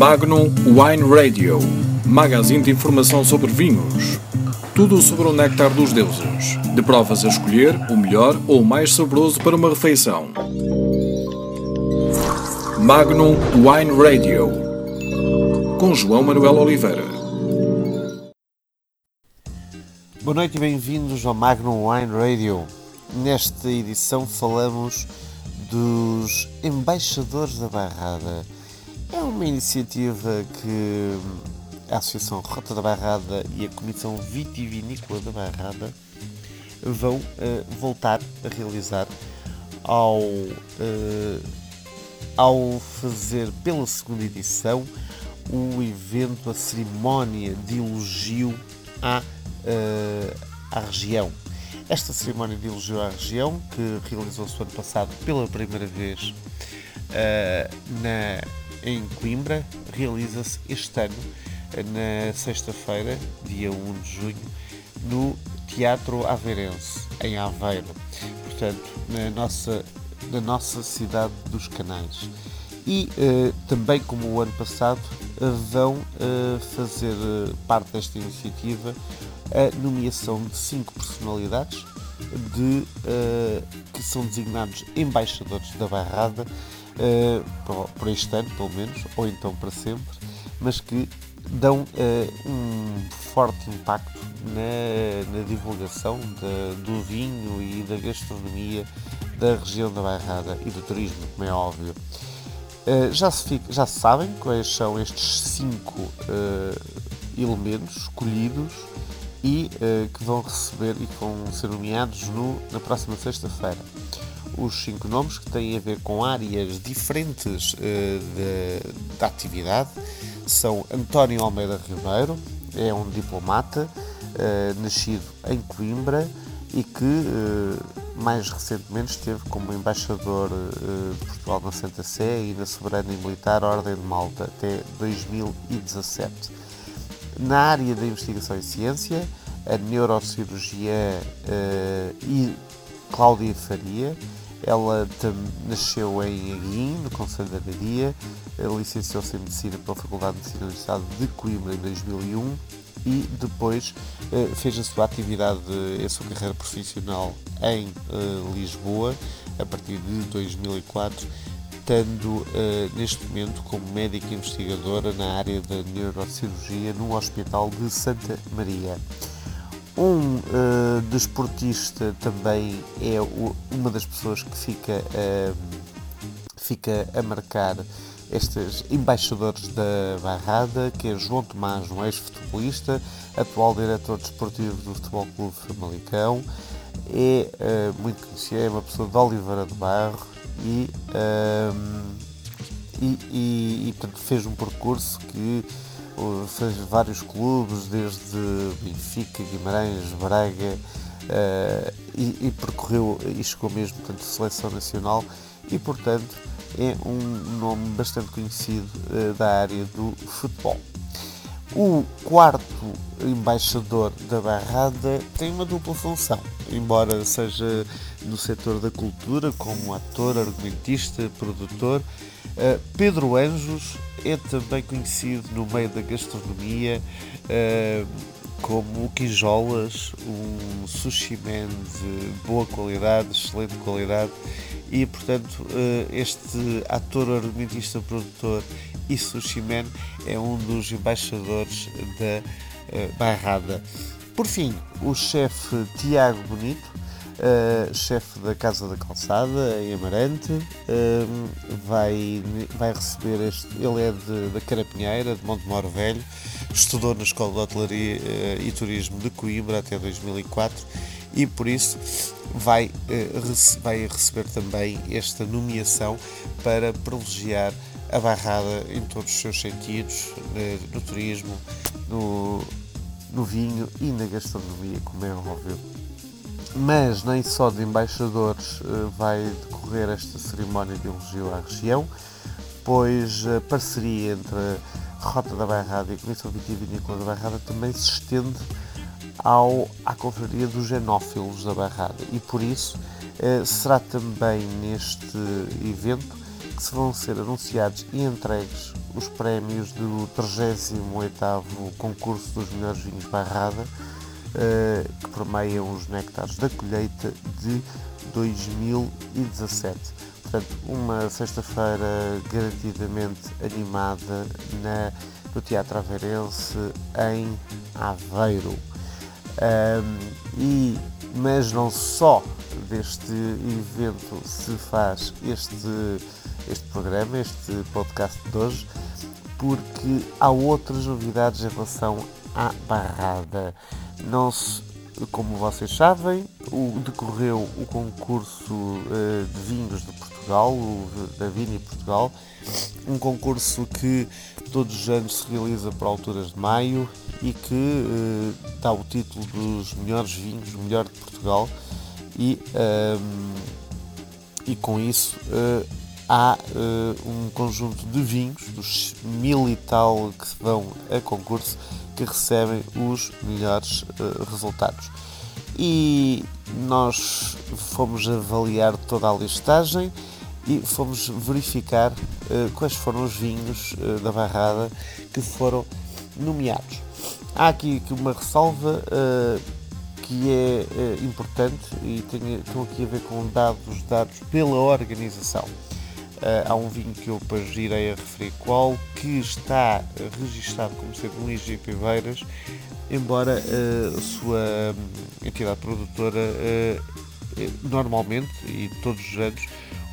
Magnum Wine Radio, magazine de informação sobre vinhos. Tudo sobre o néctar dos deuses. De provas a escolher o melhor ou o mais saboroso para uma refeição. Magnum Wine Radio, com João Manuel Oliveira. Boa noite e bem-vindos ao Magnum Wine Radio. Nesta edição falamos dos embaixadores da Barrada. É uma iniciativa que a Associação Rota da Barrada e a Comissão Vitivinícola da Barrada vão uh, voltar a realizar ao, uh, ao fazer pela segunda edição o evento, a cerimónia de elogio à, uh, à região. Esta cerimónia de elogio à região, que realizou-se ano passado pela primeira vez na em Coimbra realiza-se este ano, na sexta-feira, dia 1 de junho, no Teatro Aveirense, em Aveiro, portanto, na nossa, na nossa cidade dos Canais. E uh, também, como o ano passado, uh, vão uh, fazer parte desta iniciativa a nomeação de cinco personalidades de, que são designados embaixadores da Barrada uh, por este ano, pelo menos, ou então para sempre, mas que dão uh, um forte impacto na, na divulgação do vinho e da gastronomia da região da Bairrada e do turismo, como é óbvio. Uh, já, se fica, já se sabem quais são estes cinco uh, elementos escolhidos e que vão receber e que vão ser nomeados no, na próxima sexta-feira os cinco nomes que têm a ver com áreas diferentes uh, da atividade são António Almeida Ribeiro, é um diplomata uh, nascido em Coimbra e que uh, mais recentemente esteve como embaixador de Portugal na Santa Sé e na Soberana e Militar Ordem de Malta até 2017. Na área da investigação em ciência, a neurocirurgia e Cláudia Faria ela nasceu em Aguim, no Conselho da Araria, licenciou-se em Medicina pela Faculdade de Medicina do Estado de Coimbra em 2001 e depois eh, fez a sua atividade, a sua carreira profissional em eh, Lisboa a partir de 2004, estando eh, neste momento como médica investigadora na área da neurocirurgia no Hospital de Santa Maria. Um uh, desportista também é o, uma das pessoas que fica, uh, fica a marcar estes embaixadores da Barrada, que é João Tomás, um ex-futebolista, atual diretor desportivo do Futebol Clube Famalicão, é uh, muito conhecido, é uma pessoa de Oliveira de Barro e, e, e, e portanto, fez um percurso que fez vários clubes, desde Benfica, Guimarães, Braga, uh, e, e, percorreu e chegou mesmo portanto, seleção nacional e portanto é um nome bastante conhecido uh, da área do futebol. O quarto embaixador da Barrada tem uma dupla função, embora seja no setor da cultura, como ator, argumentista, produtor. Uh, Pedro Anjos é também conhecido no meio da gastronomia uh, como Quijolas, um sushi man de boa qualidade, excelente qualidade, e portanto uh, este ator, argumentista, produtor e sushi man é um dos embaixadores da uh, Barrada. Por fim, o chefe Tiago Bonito uh, chefe da Casa da Calçada, em Amarante, uh, vai, vai receber este. Ele é de, da Carapinheira, de Montemor Velho, estudou na Escola de Hotelaria uh, e Turismo de Coimbra até 2004 e por isso vai, vai receber também esta nomeação para privilegiar a barrada em todos os seus sentidos, no turismo, no, no vinho e na gastronomia, como é óbvio. Mas nem só de embaixadores eh, vai decorrer esta cerimónia de elogio à região, pois a parceria entre a Rota da Bairrada e a Comissão Vitivinícola da Bairrada também se estende ao, à Confraria dos Genófilos da Bairrada. E por isso eh, será também neste evento que se vão ser anunciados e entregues os prémios do 38º concurso dos melhores vinhos Barrada, que promeiam os néctares da colheita de 2017. Portanto, uma sexta-feira garantidamente animada na, no Teatro Aveirense em Aveiro. Um, e, mas não só deste evento se faz este, este programa, este podcast de hoje, porque há outras novidades em relação à barrada. Não se, como vocês sabem, o, decorreu o concurso uh, de vinhos de Portugal, o, da Vini Portugal, um concurso que todos os anos se realiza por alturas de maio e que uh, dá o título dos melhores vinhos, melhor de Portugal, e, um, ehm, e com isso uh, há uh, um conjunto de vinhos, dos mil e tal que vão a concurso, que recebem os melhores resultados. E nós fomos avaliar toda a listagem e fomos verificar quais foram os vinhos da barrada que foram nomeados. Há aqui uma ressalva uh, que é uh, importante e estou aqui a ver com dados dados pela organização. Uh, há um vinho que eu depois irei a referir qual, que está registado como sendo um IGP Beiras, embora a sua hum, entidade produtora normalmente e todos os anos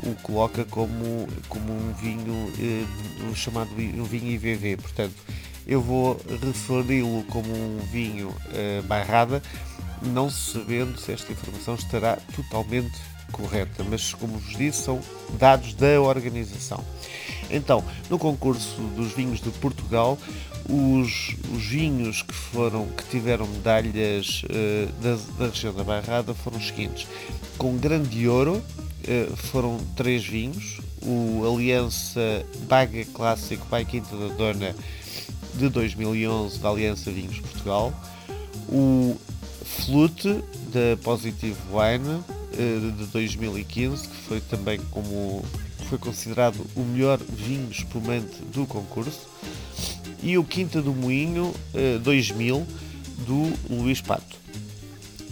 o coloca como, como um vinho um chamado um vinho IVV, portanto eu vou referi-lo como um vinho uh, barrada, não sabendo se esta informação estará totalmente correta, mas como vos disse, são dados da organização. Então, no concurso dos vinhos de Portugal, os, os vinhos que foram que tiveram medalhas uh, da, da, região da Barrada foram os seguintes: com grande ouro uh, foram três vinhos, o Aliança Baga Clássico Pai Quinta da Dona de 2011 da Aliança Vinhos Portugal, o Flute da Positive Wine de 2015, que foi também como foi considerado o melhor vinho espumante do concurso, e o Quinta do Moinho 2000 eh, do Luís Pato.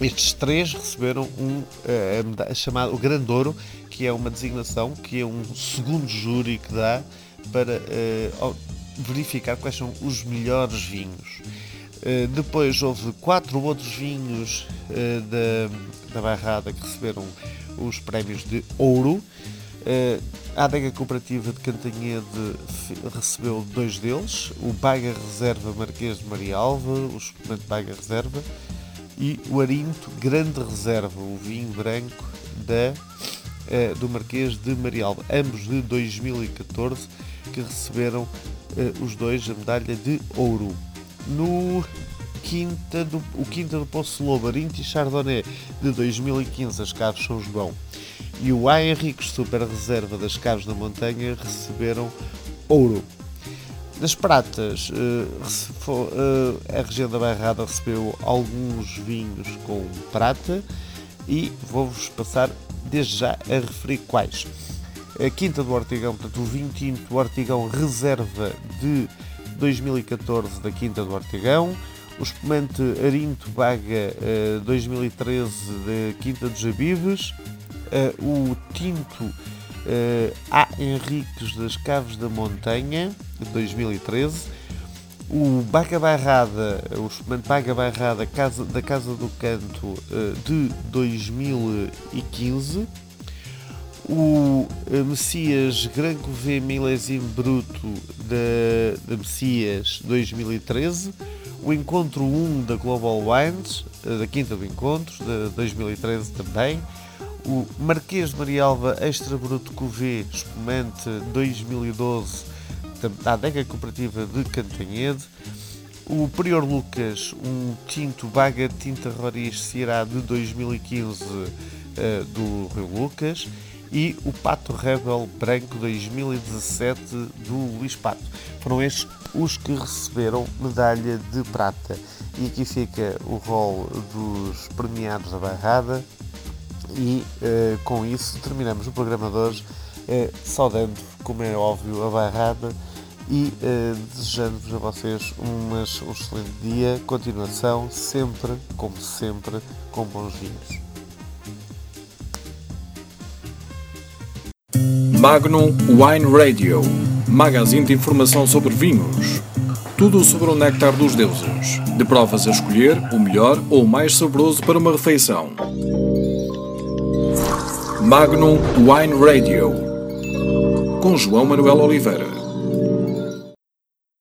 Estes três receberam um uh, chamado o Grandouro, que é uma designação que é um segundo júri que dá para uh, verificar quais são os melhores vinhos. Uh, depois houve quatro outros vinhos uh, da, da Barrada que receberam os prémios de ouro. Uh, a adega cooperativa de Cantanhede recebeu dois deles, o Baga Reserva Marquês de Marialva, o espumante Baga Reserva, e o Arinto Grande Reserva, o vinho branco da, do Marquês de Marialva, ambos de 2014, que receberam eh, os dois a medalha de ouro. No Quinta do, o Quinta do Poço Lobo, Arinti Chardonnay de 2015, as Caves São João, e o A. Henriques Super Reserva das Caves da Montanha receberam ouro. Nas pratas, eh, a região da Barrada recebeu alguns vinhos com prata e vou-vos passar desde já a referir quais a Quinta do Ortigão, portanto, o vinho tinto do Ortigão Reserva de 2014 da Quinta do Ortigão, o espumante Arinto Baga 2013 da Quinta dos Jabives, o tinto A. Henriques das Caves da Montanha de 2013, o Baga Barrada, o espumante Baga Barrada casa, da Casa do Canto de 2015 o Messias Granco V Milésimo Bruto da, da Messias 2013, o Encontro 1 da Global Wines, eh, da Quinta do Encontro, de 2013 também, o Marquês de Marialva Extra Bruto Cuvê Espumante 2012 da Adega Cooperativa de Cantanhede, o Prior Lucas, um tinto Baga Tinta Roriz Ceará de 2015 uh, eh, do Rio Lucas e o Pato Rebel Branco 2017 do Luís Pato. Foram estes os que receberam medalha de prata. E aqui fica o rol dos premiados da Barrada e uh, com isso terminamos o programa de hoje, uh, saudando, como é óbvio, a Barrada e uh, desejando-vos a vocês umas, um excelente dia, continuação, sempre, como sempre, com bons vinhos. Magnum Wine Radio, magazine de informação sobre vinhos. Tudo sobre o néctar dos deuses, de provas a escolher o melhor ou o mais saboroso para uma refeição. Magnum Wine Radio, com João Manuel Oliveira.